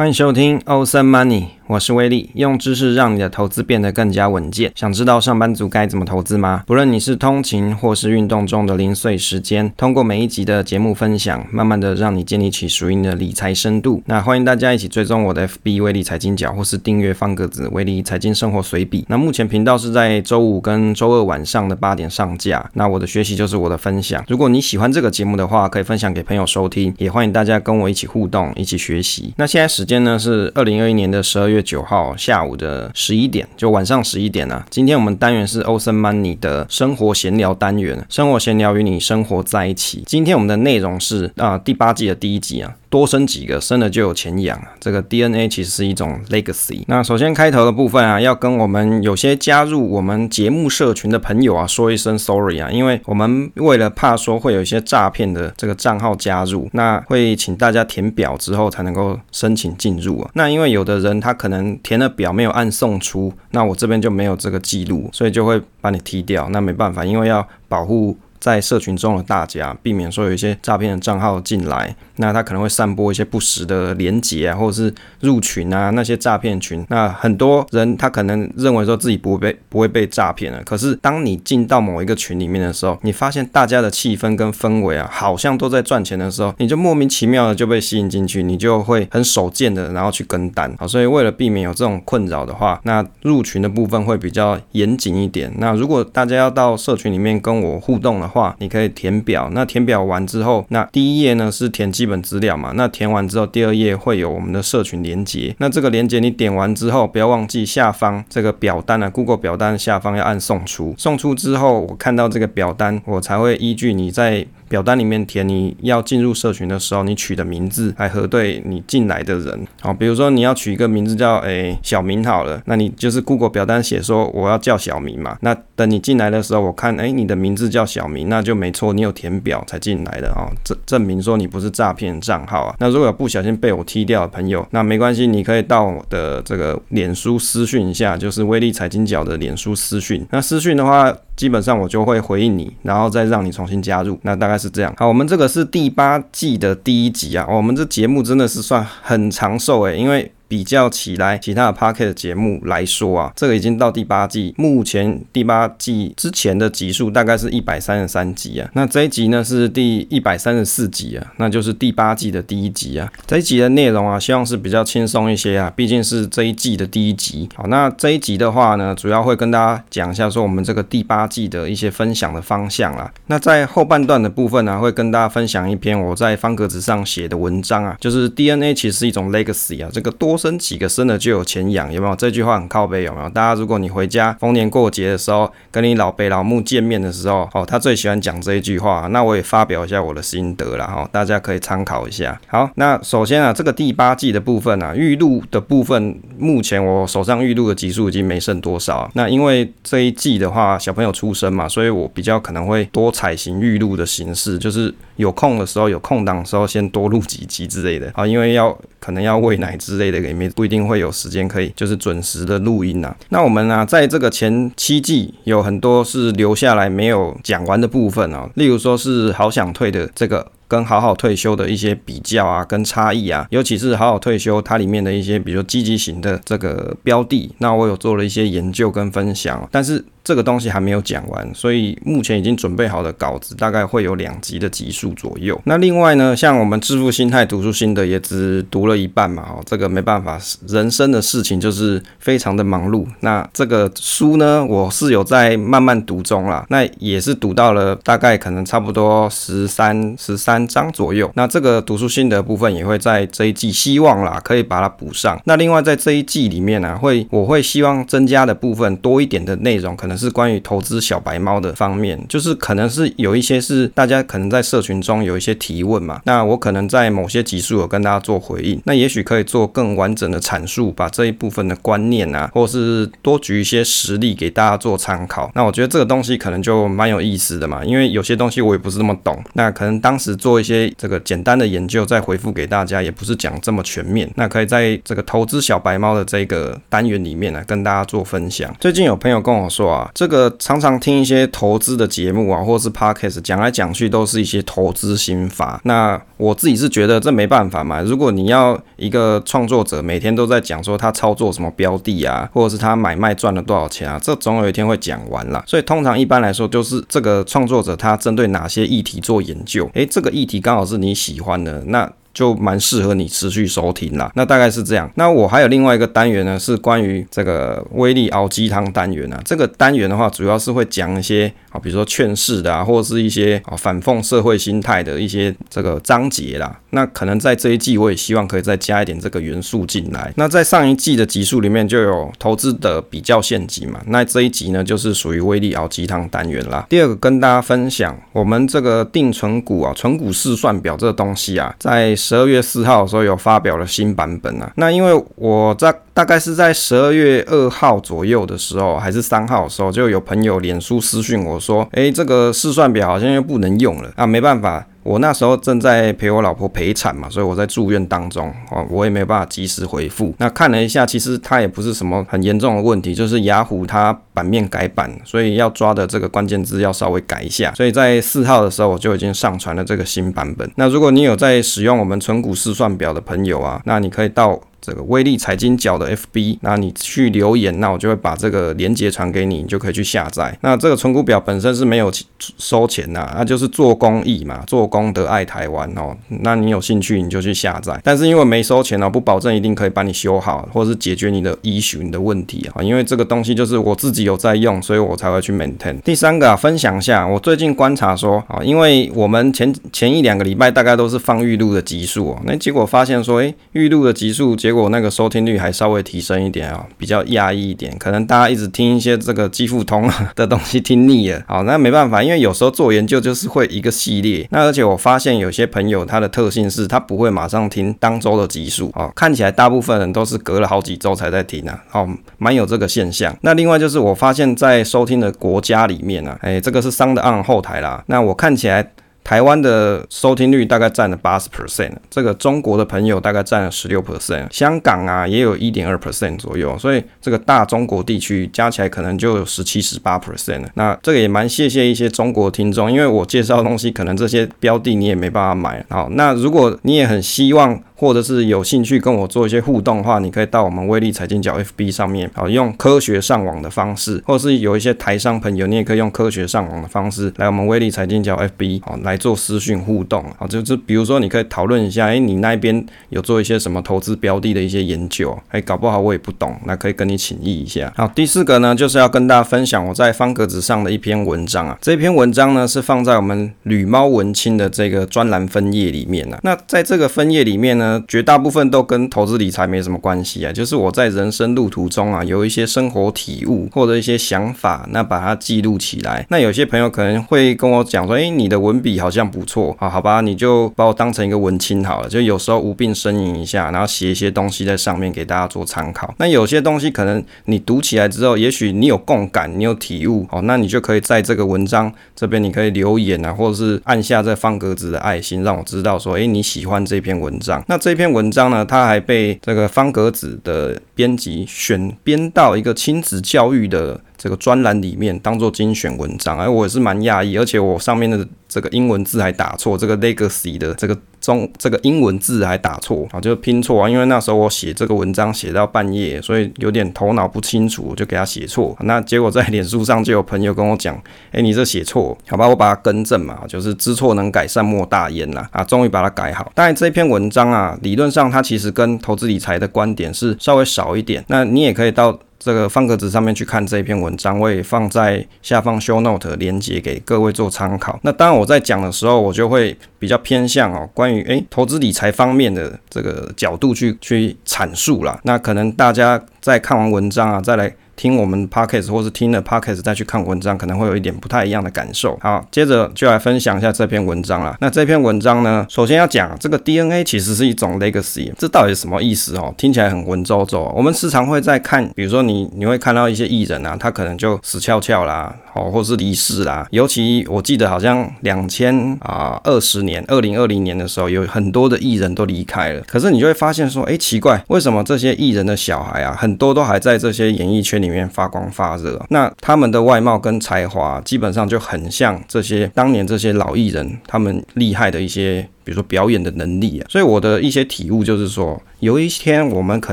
欢迎收听欧森 Money，我是威利，用知识让你的投资变得更加稳健。想知道上班族该怎么投资吗？不论你是通勤或是运动中的零碎时间，通过每一集的节目分享，慢慢的让你建立起属于你的理财深度。那欢迎大家一起追踪我的 FB 威利财经角，或是订阅方格子威利财经生活随笔。那目前频道是在周五跟周二晚上的八点上架。那我的学习就是我的分享。如果你喜欢这个节目的话，可以分享给朋友收听，也欢迎大家跟我一起互动，一起学习。那现在时。间呢是二零二一年的十二月九号下午的十一点，就晚上十一点啊。今天我们单元是 Ocean Money 的生活闲聊单元，生活闲聊与你生活在一起。今天我们的内容是啊、第八季的第一集啊。多生几个，生了就有钱养啊。这个 DNA 其实是一种 legacy。那首先开头的部分啊，要跟我们有些加入我们节目社群的朋友啊说一声 sorry 啊，因为我们为了怕说会有一些诈骗的这个账号加入，那会请大家填表之后才能够申请进入啊。那因为有的人他可能填了表没有按送出，那我这边就没有这个记录，所以就会把你踢掉。那没办法，因为要保护。在社群中的大家，避免说有一些诈骗的账号进来，那他可能会散播一些不实的连结啊，或者是入群啊，那些诈骗群。那很多人他可能认为说自己不会被不会被诈骗了，可是当你进到某一个群里面的时候，你发现大家的气氛跟氛围啊，好像都在赚钱的时候，你就莫名其妙的就被吸引进去，你就会很手贱的然后去跟单。好，所以为了避免有这种困扰的话，那入群的部分会比较严谨一点。那如果大家要到社群里面跟我互动的话，你可以填表。那填表完之后，那第一页呢是填基本资料嘛。那填完之后，第二页会有我们的社群连接。那这个连接你点完之后，不要忘记下方这个表单啊，Google 表单下方要按送出。送出之后，我看到这个表单，我才会依据你在。表单里面填你要进入社群的时候，你取的名字来核对你进来的人。好，比如说你要取一个名字叫诶、小明好了，那你就是 Google 表单写说我要叫小明嘛。那等你进来的时候，我看诶、你的名字叫小明，那就没错，你有填表才进来的啊，证证明说你不是诈骗账号啊。那如果有不小心被我踢掉的朋友，那没关系，你可以到我的这个脸书私讯一下，就是威利财经角的脸书私讯。那私讯的话，基本上我就会回应你，然后再让你重新加入。那大概是这样。好，我们这个是第八季的第一集啊。我们这节目真的是算很长寿诶，因为。比较起来，其他的 Podcast 节目来说啊，这个已经到第八季，目前第八季之前的集数大概是一百三十三集啊。那这一集呢是第一百三十四集啊，那就是第八季的第一集啊。这一集的内容啊，希望是比较轻松一些啊，毕竟是这一季的第一集。好，那这一集的话呢，主要会跟大家讲一下说我们这个第八季的一些分享的方向啦。那在后半段的部分呢，会跟大家分享一篇我在方格子上写的文章啊，就是 DNA 其实是一种 legacy 啊，这个多。生几个生了就有钱养，有没有？这句话很靠背，有没有？大家如果你回家逢年过节的时候，跟你老北老母见面的时候，哦，他最喜欢讲这一句话。那我也发表一下我的心得了，哈，大家可以参考一下。好，那首先啊，这个第八季的部分啊，预录的部分，目前我手上预录的集数已经没剩多少。那因为这一季的话，小朋友出生嘛，所以我比较可能会多采行预录的形式，就是有空的时候，有空档的时候，先多录几集之类的啊，因为要可能要喂奶之类的。里面不一定会有时间可以就是准时的录音呐。那我们呢，在这个前七季有很多是留下来没有讲完的部分啊，例如说是好想退的这个。跟好好退休的一些比较啊，跟差异啊，尤其是好好退休它里面的一些，比如积极型的这个标的，那我有做了一些研究跟分享，但是这个东西还没有讲完，所以目前已经准备好的稿子大概会有两集的集数左右。那另外呢，像我们致富心态读书心得也只读了一半嘛，哦，这个没办法，人生的事情就是非常的忙碌。那这个书呢，我是有在慢慢读中啦，那也是读到了大概可能差不多十三十三。章左右，那这个读书心得部分也会在这一季，希望啦可以把它补上。那另外在这一季里面呢、会我会希望增加的部分多一点的内容，可能能是关于投资小白猫的方面，就是可能是有一些是大家可能在社群中有一些提问嘛，那我可能在某些集数有跟大家做回应，那也许可以做更完整的阐述，把这一部分的观念啊，或是多举一些实例给大家做参考。那我觉得这个东西可能就蛮有意思的嘛，因为有些东西我也不是那么懂，那可能当时做。做一些这个简单的研究，再回复给大家，也不是讲这么全面。那可以在这个投资小白猫的这个单元里面呢，跟大家做分享。最近有朋友跟我说啊，这个常常听一些投资的节目啊，或是 podcast 讲来讲去都是一些投资心法。那我自己是觉得这没办法嘛。如果你要一个创作者每天都在讲说他操作什么标的啊，或者是他买卖赚了多少钱啊，这总有一天会讲完啦。所以通常一般来说，就是这个创作者他针对哪些议题做研究，诶，这个议题刚好是你喜欢的，那。就蛮适合你持续收听啦，那大概是这样。那我还有另外一个单元呢，是关于这个威力熬鸡汤单元啊。这个单元的话，主要是会讲一些啊，比如说劝世的啊，或者是一些啊反讽社会心态的一些这个章节啦。那可能在这一季，我也希望可以再加一点这个元素进来。那在上一季的集数里面就有投资的比较现集嘛，那这一集呢，就是属于威力熬鸡汤单元啦。第二个跟大家分享，我们这个定存股啊，存股试算表这个东西啊，在十二月四号的时候有发表了新版本啊，那因为我在大概是在十二月二号左右的时候，还是三号的时候，就有朋友脸书私讯我说，诶，这个试算表好像又不能用了啊，没办法。我那时候正在陪我老婆陪产嘛，所以我在住院当中，哦，我也没有办法及时回复。那看了一下，其实它也不是什么很严重的问题，就是雅虎它版面改版，所以要抓的这个关键字要稍微改一下。所以在四号的时候，我就已经上传了这个新版本。那如果你有在使用我们存股试算表的朋友啊，那你可以到。这个威力财经角的 FB，那你去留言，那我就会把这个链接传给你，你就可以去下载。那这个存股表本身是没有收钱呐，那就是做公益嘛，做功德爱台湾哦。那你有兴趣你就去下载，但是因为没收钱哦，不保证一定可以帮你修好，或是解决你的 issue 你的问题啊。因为这个东西就是我自己有在用，所以我才会去 maintain。第三个啊，分享一下我最近观察说啊，因为我们前前一两个礼拜大概都是放预录的集数哦，那结果发现说，诶，预录的集数结结果。那个收听率还稍微提升一点啊，比较压抑一点，可能大家一直听一些这个基富通的东西听腻了。好，那没办法，因为有时候做研究就是会一个系列。那而且我发现有些朋友他的特性是他不会马上听当周的集数哦，看起来大部分人都是隔了好几周才在听啊，哦，蛮有这个现象。那另外就是我发现，在收听的国家里面、啊，哎，这个是 SoundOn 后台啦。那我看起来。台湾的收听率大概占了八十 percent，这个中国的朋友大概占了十六 percent，香港啊也有一点二 percent 左右，所以这个大中国地区加起来可能就有十七、十八 percent 了。那这个也蛮谢谢一些中国听众，因为我介绍的东西可能这些标的你也没办法买。好，那如果你也很希望。或者是有兴趣跟我做一些互动的话，你可以到我们威力财经角 FB 上面啊，用科学上网的方式，或者是有一些台商朋友，你也可以用科学上网的方式来我们威力财经角 FB 啊来做私讯互动啊，就是比如说你可以讨论一下，哎，你那边有做一些什么投资标的的一些研究，哎，搞不好我也不懂，那可以跟你请益一下。好，第四个呢，就是要跟大家分享我在方格子上的一篇文章啊，这篇文章呢是放在我们吕猫文青的这个专栏分页里面啊，那在这个分页里面呢。绝大部分都跟投资理财没什么关系啊，就是我在人生路途中啊，有一些生活体悟或者一些想法，那把它记录起来。那有些朋友可能会跟我讲说，诶，你的文笔好像不错啊，好吧，你就把我当成一个文青好了，就有时候无病呻吟一下，然后写一些东西在上面给大家做参考。那有些东西可能你读起来之后，也许你有共感，你有体悟哦，那你就可以在这个文章这边，你可以留言啊，或者是按下这方格子的爱心，让我知道说，诶，你喜欢这篇文章。那这篇文章呢，它还被这个方格子的编辑选编到一个亲子教育的这个专栏里面，当做精选文章。哎，我也是蛮讶异，而且我上面的这个英文字还打错，这个 legacy 的这个。中这个英文字还打错啊，就拼错啊，因为那时候我写这个文章写到半夜，所以有点头脑不清楚，我就给他写错。那结果在脸书上就有朋友跟我讲，哎，你这写错，好吧，我把它更正嘛，就是知错能改，善莫大焉啦。啊，终于把它改好。当然这篇文章啊，理论上它其实跟投资理财的观点是稍微少一点。那你也可以到。这个方格子上面去看这一篇文章，我也放在下方 show note 连接给各位做参考。那当然我在讲的时候，我就会比较偏向哦，关于诶投资理财方面的这个角度去去阐述啦。那可能大家在看完文章啊，再来。听我们 podcast 或是听了 podcast 再去看文章，可能会有一点不太一样的感受。好，接着就来分享一下这篇文章啦。那这篇文章呢，首先要讲这个 DNA 其实是一种 legacy，这到底是什么意思哦？听起来很文绉绉。我们时常会在看，比如说你你会看到一些艺人啊，他可能就死翘翘啦，哦，或是离世啦。尤其我记得好像两千啊二十年，二零二零年的时候，有很多的艺人都离开了。可是你就会发现说，哎，奇怪，为什么这些艺人的小孩啊，很多都还在这些演艺圈里面发光发热。那他们的外貌跟才华基本上就很像这些当年这些老艺人他们厉害的一些。比如说表演的能力啊，所以我的一些体悟就是说，有一天我们可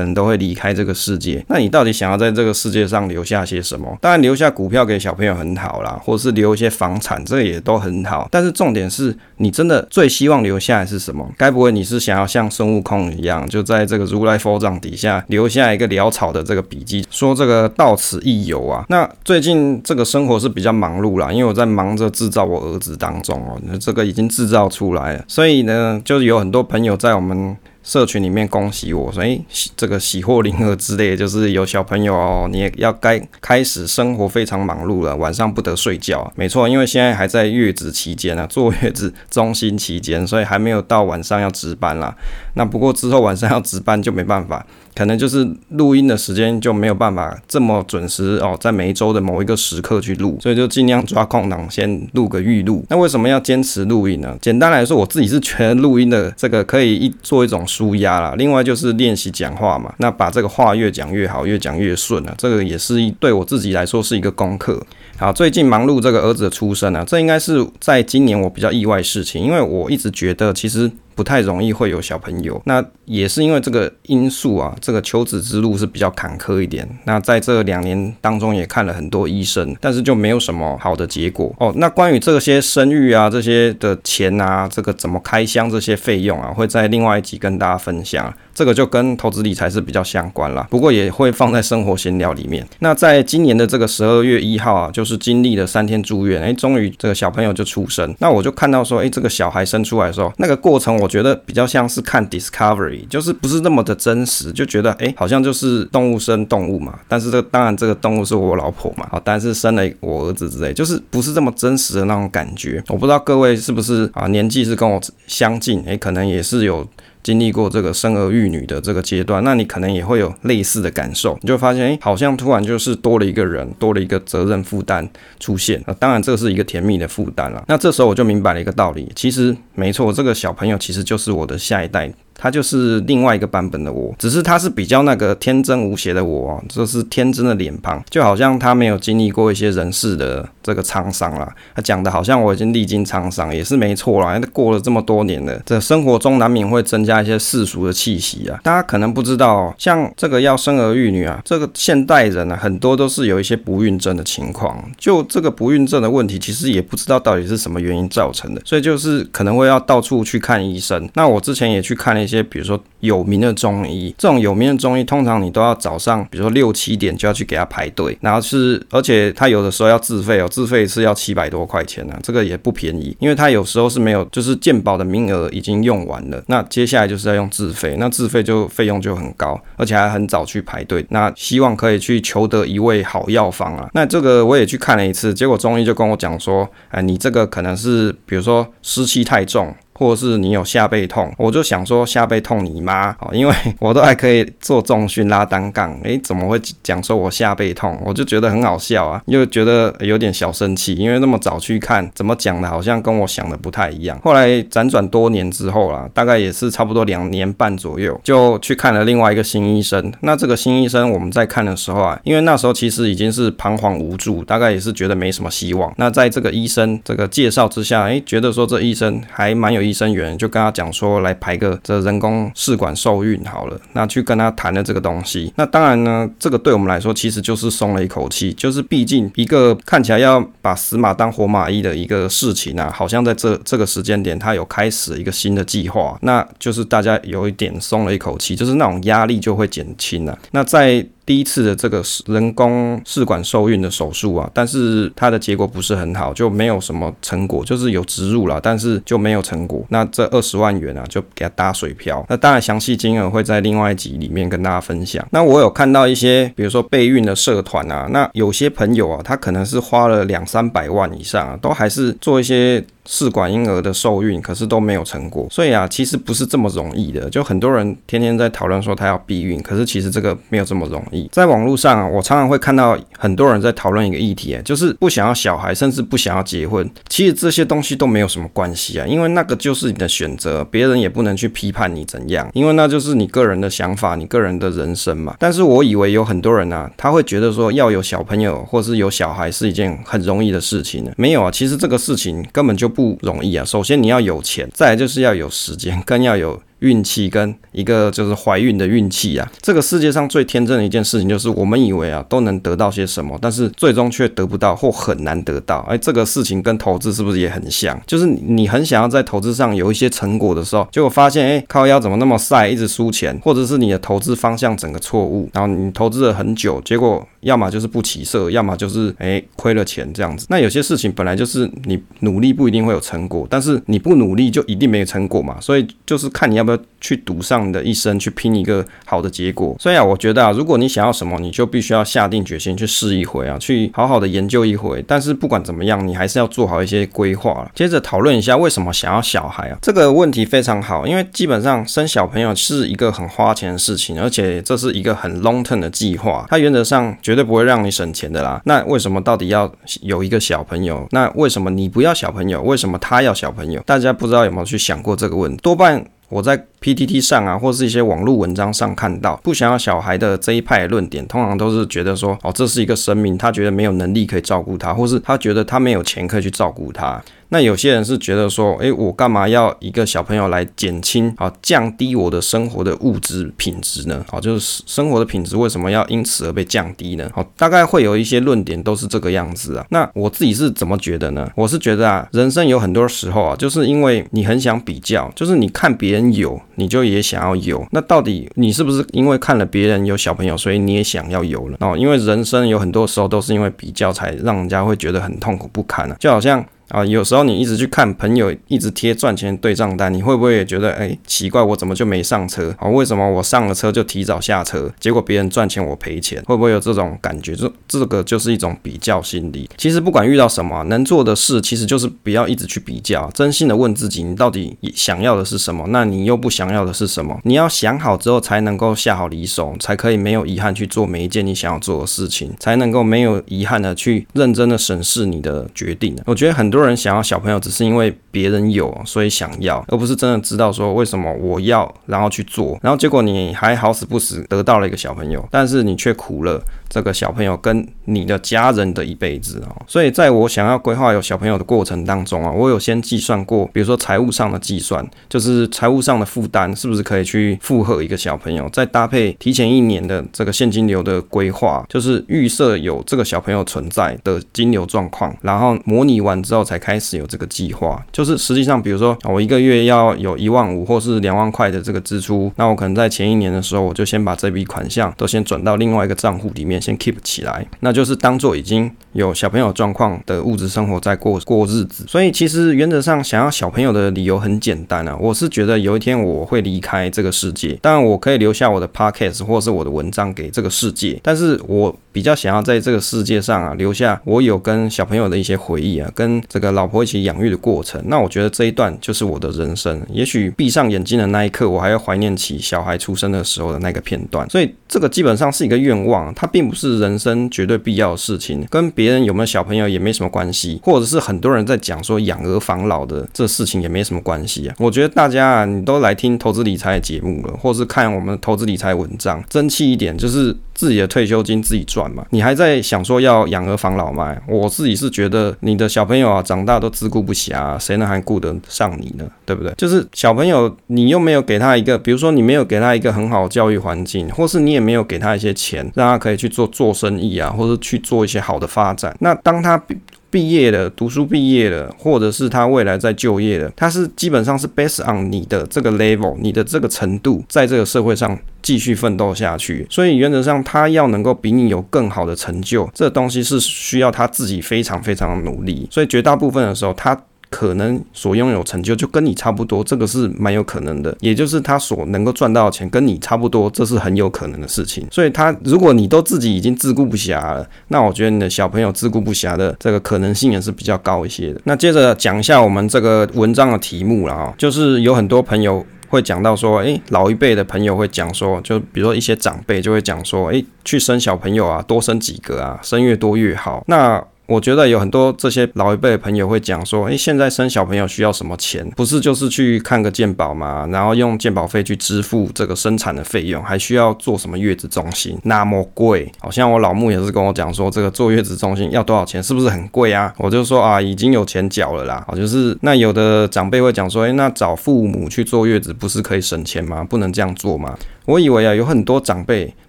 能都会离开这个世界。那你到底想要在这个世界上留下些什么？当然，留下股票给小朋友很好啦，或者是留一些房产，这个也都很好。但是重点是你真的最希望留下来是什么？该不会你是想要像孙悟空一样，就在这个如来佛掌底下留下一个潦草的这个笔记，说这个到此一游啊？那最近这个生活是比较忙碌啦，因为我在忙着制造我儿子当中哦，那这个已经制造出来了，所以呢，就是有很多朋友在我们社群里面恭喜我说，哎，这个喜获麟儿之类，就是有小朋友哦，你也要该开始生活非常忙碌了，晚上不得睡觉。没错，因为现在还在月子期间啊，坐月子中心期间，所以还没有到晚上要值班啦。那不过之后晚上要值班就没办法。可能就是录音的时间就没有办法这么准时哦，在每一周的某一个时刻去录，所以就尽量抓空档先录个预录。那为什么要坚持录音呢？简单来说，我自己是觉得录音的这个可以一做一种舒压啦。另外就是练习讲话嘛，那把这个话越讲越好，越讲越顺啊，这个也是对我自己来说是一个功课。好，最近忙碌这个儿子的出生啊，这应该是在今年我比较意外事情，因为我一直觉得其实。不太容易会有小朋友，那也是因为这个因素啊，这个求子之路是比较坎坷一点。那在这两年当中也看了很多医生，但是就没有什么好的结果哦。那关于这些生育啊，这些的钱啊，这个怎么开箱这些费用啊，会在另外一集跟大家分享。这个就跟投资理财是比较相关啦，不过也会放在生活闲聊里面。那在今年的这个十二月一号啊，就是经历了三天住院，哎，终于这个小朋友就出生。那我就看到说，哎，这个小孩生出来的时候，那个过程我觉得比较像是看 Discovery，就是不是那么的真实，就觉得哎，好像就是动物生动物嘛。但是这当然这个动物是我老婆嘛，好，但是生了我儿子之类，就是不是这么真实的那种感觉。我不知道各位是不是啊，年纪是跟我相近，哎，可能也是有。经历过这个生儿育女的这个阶段，那你可能也会有类似的感受，你就发现，哎，好像突然就是多了一个人，多了一个责任负担出现。那当然，这是一个甜蜜的负担了。那这时候我就明白了一个道理，其实没错，这个小朋友其实就是我的下一代。他就是另外一个版本的我，只是他是比较那个天真无邪的我，就是天真的脸庞，就好像他没有经历过一些人世的这个沧桑啦。他讲的好像我已经历经沧桑，也是没错啦。过了这么多年了，这生活中难免会增加一些世俗的气息啊。大家可能不知道，像这个要生儿育女啊，这个现代人啊，很多都是有一些不孕症的情况。就这个不孕症的问题，其实也不知道到底是什么原因造成的，所以就是可能会要到处去看医生。那我之前也去看了一一些，比如说有名的中医，这种有名的中医，通常你都要早上，比如说六七点就要去给他排队，然后是，而且他有的时候要自费哦，自费是要七百多块钱呢，这个也不便宜，因为他有时候是没有，就是健保的名额已经用完了，那接下来就是要用自费，那自费就费用就很高，而且还很早去排队，那希望可以去求得一位好药方啊，那这个我也去看了一次，结果中医就跟我讲说，哎，你这个可能是比如说湿气太重。或是你有下背痛，我就想说下背痛你妈哦，因为我都还可以做重训拉单杠，诶，怎么会讲说我下背痛？我就觉得很好笑啊，又觉得有点小生气，因为那么早去看，怎么讲的，好像跟我想的不太一样。后来辗转多年之后啦，大概也是差不多两年半左右，就去看了另外一个新医生。那这个新医生我们在看的时候啊，因为那时候其实已经是彷徨无助，大概也是觉得没什么希望。那在这个医生这个介绍之下，诶，觉得说这医生还蛮有。医生员就跟他讲说，来排个这人工试管受孕好了，那去跟他谈了这个东西。那当然呢，这个对我们来说其实就是松了一口气，就是毕竟一个看起来要把死马当活马医的一个事情啊，好像在这这个时间点，他有开始一个新的计划，那就是大家有一点松了一口气，就是那种压力就会减轻了。那在第一次的这个人工试管受孕的手术啊，但是它的结果不是很好，就没有什么成果，就是有植入了，但是就没有成果。那这二十万元啊，就给他打水漂。那当然详细金额会在另外一集里面跟大家分享。那我有看到一些，比如说备孕的社团啊，那有些朋友啊，他可能是花了两三百万以上啊，都还是做一些。试管婴儿的受孕，可是都没有成果。所以啊，其实不是这么容易的。就很多人天天在讨论说他要避孕，可是其实这个没有这么容易。在网络上啊，我常常会看到很多人在讨论一个议题，就是不想要小孩，甚至不想要结婚。其实这些东西都没有什么关系啊，因为那个就是你的选择，别人也不能去批判你怎样，因为那就是你个人的想法，你个人的人生嘛。但是我以为有很多人啊，他会觉得说要有小朋友或是有小孩是一件很容易的事情呢。没有啊，其实这个事情根本就不容易啊。首先你要有钱，再来就是要有时间，更要有。运气跟一个就是怀孕的运气啊，这个世界上最天真的一件事情就是我们以为啊都能得到些什么，但是最终却得不到或很难得到。哎，这个事情跟投资是不是也很像？就是你很想要在投资上有一些成果的时候，结果发现哎靠腰怎么那么晒，一直输钱，或者是你的投资方向整个错误，然后你投资了很久，结果要么就是不起色，要么就是哎亏了钱这样子。那有些事情本来就是你努力不一定会有成果，但是你不努力就一定没有成果嘛，所以就是看你要不要。去赌上你的一生，去拼一个好的结果。所以啊，我觉得啊，如果你想要什么，你就必须要下定决心去试一回啊，去好好的研究一回。但是不管怎么样，你还是要做好一些规划。接着讨论一下为什么想要小孩啊？这个问题非常好，因为基本上生小朋友是一个很花钱的事情，而且这是一个很 long term 的计划，它原则上绝对不会让你省钱的啦。那为什么到底要有一个小朋友？那为什么你不要小朋友？为什么他要小朋友？大家不知道有没有去想过这个问题？多半。我在 PTT 上啊，或是一些网络文章上看到，不想要小孩的这一派论点，通常都是觉得说，哦，这是一个生命，他觉得没有能力可以照顾他，或是他觉得他没有钱可以去照顾他。那有些人是觉得说，诶，我干嘛要一个小朋友来减轻啊，降低我的生活的物质品质呢？好，就是生活的品质为什么要因此而被降低呢？好，大概会有一些论点都是这个样子啊。那我自己是怎么觉得呢？我是觉得啊，人生有很多时候啊，就是因为你很想比较，就是你看别人有，你就也想要有。那到底你是不是因为看了别人有小朋友，所以你也想要有了？哦，因为人生有很多时候都是因为比较，才让人家会觉得很痛苦不堪啊，就好像。啊，有时候你一直去看朋友一直贴赚钱对账单，你会不会也觉得，哎，奇怪，我怎么就没上车？啊，为什么我上了车就提早下车，结果别人赚钱我赔钱？会不会有这种感觉？这这个就是一种比较心理。其实不管遇到什么，能做的事其实就是不要一直去比较，真心的问自己，你到底想要的是什么？那你又不想要的是什么？你要想好之后才能够下好离手，才可以没有遗憾去做每一件你想要做的事情，才能够没有遗憾的去认真的审视你的决定。我觉得很多。多人想要小朋友，只是因为别人有，所以想要，而不是真的知道说为什么我要，然后去做，然后结果你还好死不死得到了一个小朋友，但是你却苦了。这个小朋友跟你的家人的一辈子哦，所以在我想要规划有小朋友的过程当中啊，我有先计算过，比如说财务上的计算，就是财务上的负担是不是可以去负荷一个小朋友，再搭配提前一年的这个现金流的规划，就是预设有这个小朋友存在的金流状况，然后模拟完之后才开始有这个计划，就是实际上比如说我一个月要有一万五或是两万块的这个支出，那我可能在前一年的时候，我就先把这笔款项都先转到另外一个账户里面。先 keep 起来，那就是当做已经有小朋友状况的物质生活在过过日子。所以其实原则上想要小朋友的理由很简单啊，我是觉得有一天我会离开这个世界，当然我可以留下我的 podcast 或是我的文章给这个世界，但是我比较想要在这个世界上啊留下我有跟小朋友的一些回忆啊，跟这个老婆一起养育的过程。那我觉得这一段就是我的人生。也许闭上眼睛的那一刻，我还要怀念起小孩出生的时候的那个片段。所以这个基本上是一个愿望，它并不是人生绝对必要的事情，跟别人有没有小朋友也没什么关系，或者是很多人在讲说养儿防老的这事情也没什么关系啊。我觉得大家啊，你都来听投资理财的节目了，或是看我们投资理财文章，争气一点，就是自己的退休金自己赚嘛。你还在想说要养儿防老吗？我自己是觉得你的小朋友啊，长大都自顾不暇，谁能还顾得上你呢？对不对？就是小朋友，你又没有给他一个，比如说你没有给他一个很好的教育环境，或是你也没有给他一些钱，让他可以去做做生意啊，或者去做一些好的发展。那当他毕业了，读书毕业了，或者是他未来在就业了，他是基本上是 based on 你的这个 level，你的这个程度，在这个社会上继续奋斗下去。所以原则上，他要能够比你有更好的成就，这东西是需要他自己非常非常努力。所以绝大部分的时候，他。可能所拥有成就就跟你差不多，这个是蛮有可能的。也就是他所能够赚到的钱跟你差不多，这是很有可能的事情。所以，他如果你都自己已经自顾不暇了，那我觉得你的小朋友自顾不暇的这个可能性也是比较高一些的。那接着讲一下我们这个文章的题目了啊，就是有很多朋友会讲到说，诶，老一辈的朋友会讲说，就比如说一些长辈就会讲说，诶，去生小朋友啊，多生几个啊，生越多越好。那我觉得有很多这些老一辈的朋友会讲说，诶，现在生小朋友需要什么钱？不是就是去看个健保嘛，然后用健保费去支付这个生产的费用，还需要做什么月子中心？那么贵？好像我老木也是跟我讲说，这个坐月子中心要多少钱？是不是很贵啊？我就说啊，已经有钱缴了啦。就是那有的长辈会讲说，诶，那找父母去坐月子不是可以省钱吗？不能这样做吗？我以为啊，有很多长辈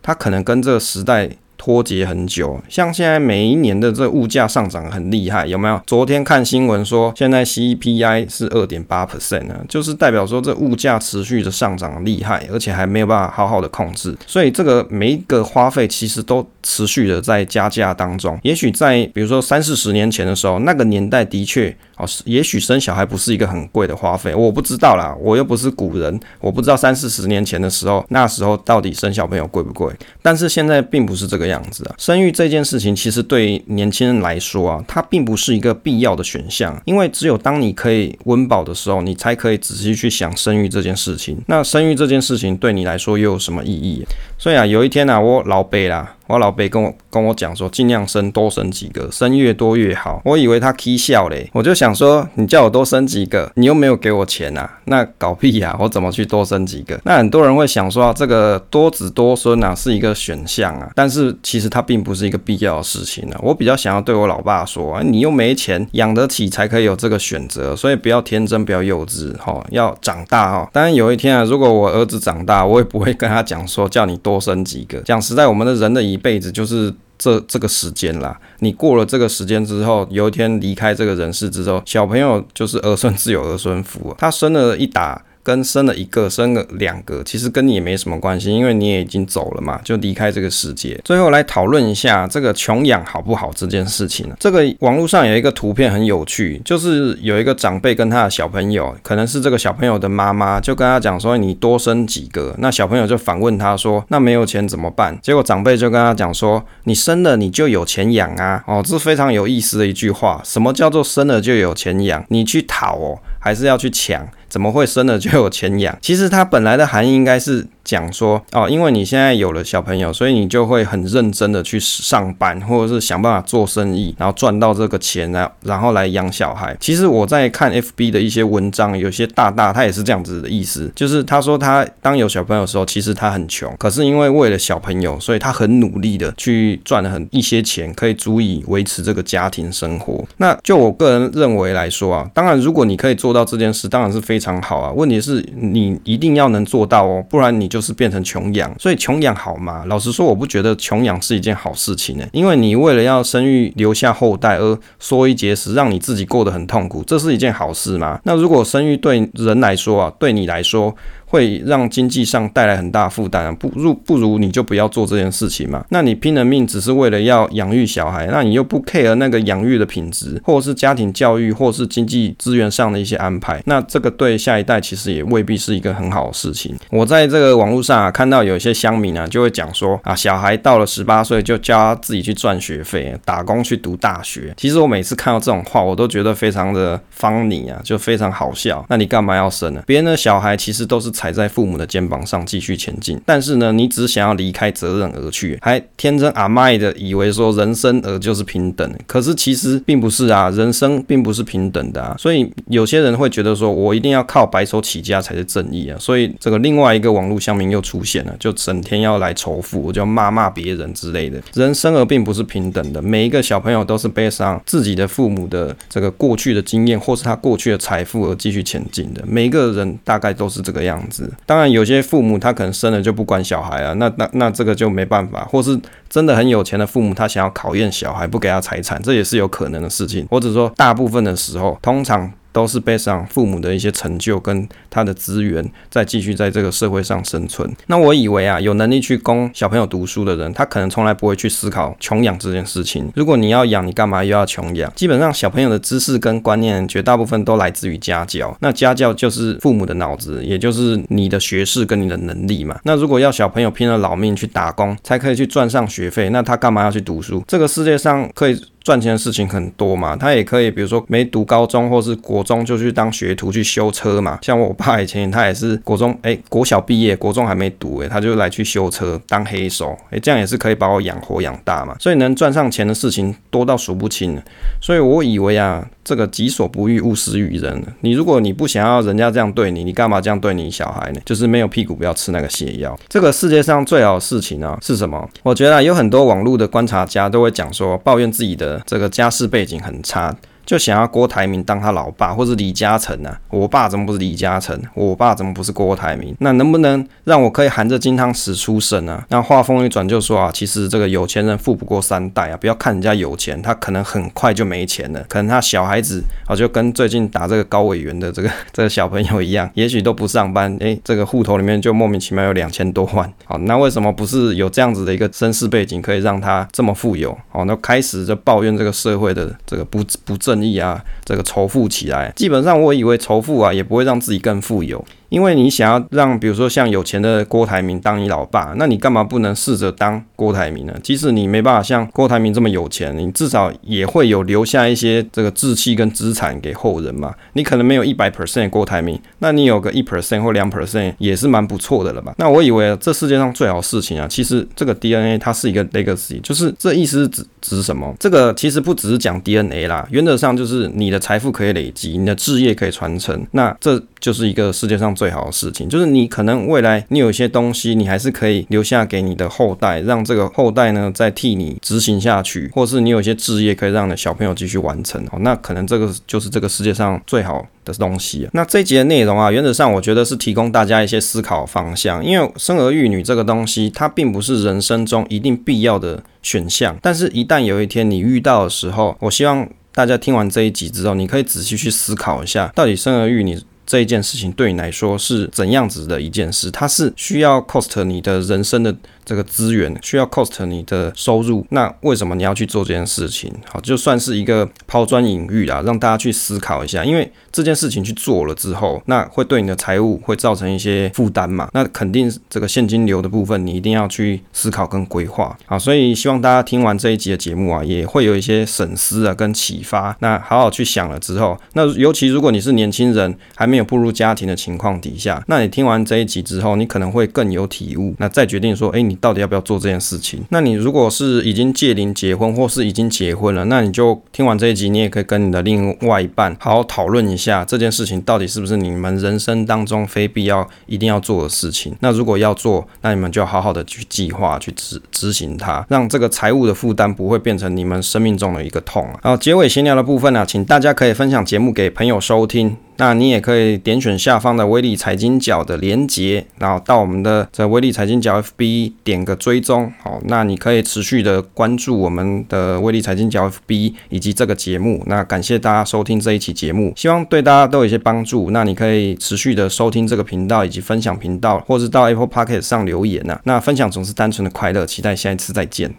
他可能跟这个时代。脱节很久，像现在每一年的这物价上涨很厉害，有没有？昨天看新闻说，现在 CPI 是二点八 percent 呢，就是代表说这物价持续的上涨厉害，而且还没有办法好好的控制，所以这个每一个花费其实都持续的在加价当中。也许在比如说三四十年前的时候，那个年代的确哦，也许生小孩不是一个很贵的花费，我不知道啦，我又不是古人，我不知道三四十年前的时候，那时候到底生小朋友贵不贵？但是现在并不是这个样子啊，生育这件事情其实对年轻人来说啊，它并不是一个必要的选项，因为只有当你可以温饱的时候，你才可以仔细去想生育这件事情。那生育这件事情对你来说又有什么意义？所以啊，有一天啊，我老辈啦。我老伯跟我跟我讲说，尽量生多生几个，生越多越好。我以为他 K 笑嘞，我就想说，你叫我多生几个，你又没有给我钱啊，那搞屁呀、啊！我怎么去多生几个？那很多人会想说，这个多子多孙啊是一个选项啊，但是其实它并不是一个必要的事情啊。我比较想要对我老爸说，啊你又没钱养得起，才可以有这个选择，所以不要天真，不要幼稚，哈，要长大哈。当然有一天啊，如果我儿子长大，我也不会跟他讲说叫你多生几个。讲实在，我们的人的一辈子就是这这个时间啦，你过了这个时间之后，有一天离开这个人世之后，小朋友就是儿孙自有儿孙福，他生了一打。跟生了一个，生了两个，其实跟你也没什么关系，因为你也已经走了嘛，就离开这个世界。最后来讨论一下这个穷养好不好这件事情。这个网络上有一个图片很有趣，就是有一个长辈跟他的小朋友，可能是这个小朋友的妈妈，就跟他讲说：“你多生几个。”那小朋友就反问他说：“那没有钱怎么办？”结果长辈就跟他讲说：“你生了你就有钱养啊！”哦，这是非常有意思的一句话。什么叫做生了就有钱养？你去讨哦，还是要去抢？怎么会生了就有钱养？其实它本来的含义应该是。讲说哦，因为你现在有了小朋友，所以你就会很认真的去上班，或者是想办法做生意，然后赚到这个钱，然后然后来养小孩。其实我在看 FB 的一些文章，有些大大他也是这样子的意思，就是他说他当有小朋友的时候，其实他很穷，可是因为为了小朋友，所以他很努力的去赚很一些钱，可以足以维持这个家庭生活。那就我个人认为来说啊，当然如果你可以做到这件事，当然是非常好啊。问题是你一定要能做到哦，不然你就。就是变成穷养，所以穷养好吗？老实说，我不觉得穷养是一件好事情呢。因为你为了要生育留下后代而缩衣节食，让你自己过得很痛苦，这是一件好事吗？那如果生育对人来说啊，对你来说，会让经济上带来很大负担啊，不如不如你就不要做这件事情嘛。那你拼了命只是为了要养育小孩，那你又不 care 那个养育的品质，或者是家庭教育，或是经济资源上的一些安排，那这个对下一代其实也未必是一个很好的事情。我在这个网络上啊看到有一些乡民啊就会讲说啊，小孩到了十八岁就教自己去赚学费，打工去读大学。其实我每次看到这种话，我都觉得非常的 funny 啊，就非常好笑。那你干嘛要生呢？别人的小孩其实都是。踩在父母的肩膀上继续前进，但是呢，你只想要离开责任而去，还天真阿麦的以为说人生而就是平等，可是其实并不是啊，人生并不是平等的啊，所以有些人会觉得说我一定要靠白手起家才是正义啊，所以这个另外一个网络乡民又出现了，就整天要来仇富，我就要骂骂别人之类的，人生而并不是平等的，每一个小朋友都是背上自己的父母的这个过去的经验或是他过去的财富而继续前进的，每一个人大概都是这个样子。当然，有些父母他可能生了就不管小孩啊，那那那这个就没办法，或是真的很有钱的父母，他想要考验小孩，不给他财产，这也是有可能的事情。或者说，大部分的时候，通常。都是背上父母的一些成就跟他的资源，再继续在这个社会上生存。那我以为啊，有能力去供小朋友读书的人，他可能从来不会去思考穷养这件事情。如果你要养，你干嘛又要穷养？基本上小朋友的知识跟观念，绝大部分都来自于家教。那家教就是父母的脑子，也就是你的学识跟你的能力嘛。那如果要小朋友拼了老命去打工，才可以去赚上学费，那他干嘛要去读书？这个世界上可以。赚钱的事情很多嘛，他也可以，比如说没读高中或是国中就去当学徒去修车嘛。像我爸以前他也是国中，哎、国小毕业，国中还没读，哎，他就来去修车当黑手，哎、这样也是可以把我养活养大嘛。所以能赚上钱的事情多到数不清。所以我以为啊，这个己所不欲，勿施于人。你如果你不想要人家这样对你，你干嘛这样对你小孩呢？就是没有屁股不要吃那个泻药。这个世界上最好的事情啊是什么？我觉得啊，有很多网络的观察家都会讲说，抱怨自己的。这个家世背景很差。就想要郭台铭当他老爸，或是李嘉诚啊？我爸怎么不是李嘉诚？我爸怎么不是郭台铭？那能不能让我可以含着金汤匙出生啊？那话锋一转就说啊，其实这个有钱人富不过三代啊！不要看人家有钱，他可能很快就没钱了。可能他小孩子啊，就跟最近打这个高委员的这个 这个小朋友一样，也许都不上班，诶、这个户头里面就莫名其妙有两千多万。好，那为什么不是有这样子的一个身世背景，可以让他这么富有？好，那开始就抱怨这个社会的这个不不正。意啊，这个仇富起来，基本上我以为仇富啊，也不会让自己更富有。因为你想要让，比如说像有钱的郭台铭当你老爸，那你干嘛不能试着当郭台铭呢？即使你没办法像郭台铭这么有钱，你至少也会有留下一些这个志气跟资产给后人嘛。你可能没有一百 percent 郭台铭，那你有个一 percent 或两 percent 也是蛮不错的了吧？那我以为这世界上最好事情啊，其实这个 DNA 它是一个 legacy，就是这意思是指指什么？这个其实不只是讲 DNA 啦，原则上就是你的财富可以累积，你的志业可以传承，那这就是一个世界上。最好的事情就是你可能未来你有一些东西，你还是可以留下给你的后代，让这个后代呢再替你执行下去，或是你有一些置业可以让你的小朋友继续完成哦。那可能这个就是这个世界上最好的东西。那这一集的内容啊，原则上我觉得是提供大家一些思考方向，因为生儿育女这个东西，它并不是人生中一定必要的选项，但是一旦有一天你遇到的时候，我希望大家听完这一集之后，你可以仔细去思考一下，到底生儿育女。这一件事情对你来说是怎样子的一件事？它是需要 cost 你的人生的。这个资源需要 cost 你的收入，那为什么你要去做这件事情？好，就算是一个抛砖引玉啦，让大家去思考一下。因为这件事情去做了之后，那会对你的财务会造成一些负担嘛。那肯定这个现金流的部分，你一定要去思考跟规划。好，所以希望大家听完这一集的节目啊，也会有一些省思啊跟启发。那好好去想了之后，那尤其如果你是年轻人，还没有步入家庭的情况底下，那你听完这一集之后，你可能会更有体悟。那再决定说，哎，你。到底要不要做这件事情？那你如果是已经届龄结婚，或是已经结婚了，那你就听完这一集，你也可以跟你的另外一半好好讨论一下这件事情到底是不是你们人生当中非必要一定要做的事情。那如果要做，那你们就好好的去计划、去执执行它，让这个财务的负担不会变成你们生命中的一个痛啊。好，结尾闲聊的部分呢、请大家可以分享节目给朋友收听。那你也可以点选下方的威力财经角的连结，然后到我们的这威力财经角 FB 点个追踪，好，那你可以持续的关注我们的威力财经角 FB 以及这个节目。那感谢大家收听这一期节目，希望对大家都有一些帮助。那你可以持续的收听这个频道以及分享频道，或是到 Apple Podcast 上留言呐。那分享总是单纯的快乐，期待下一次再见。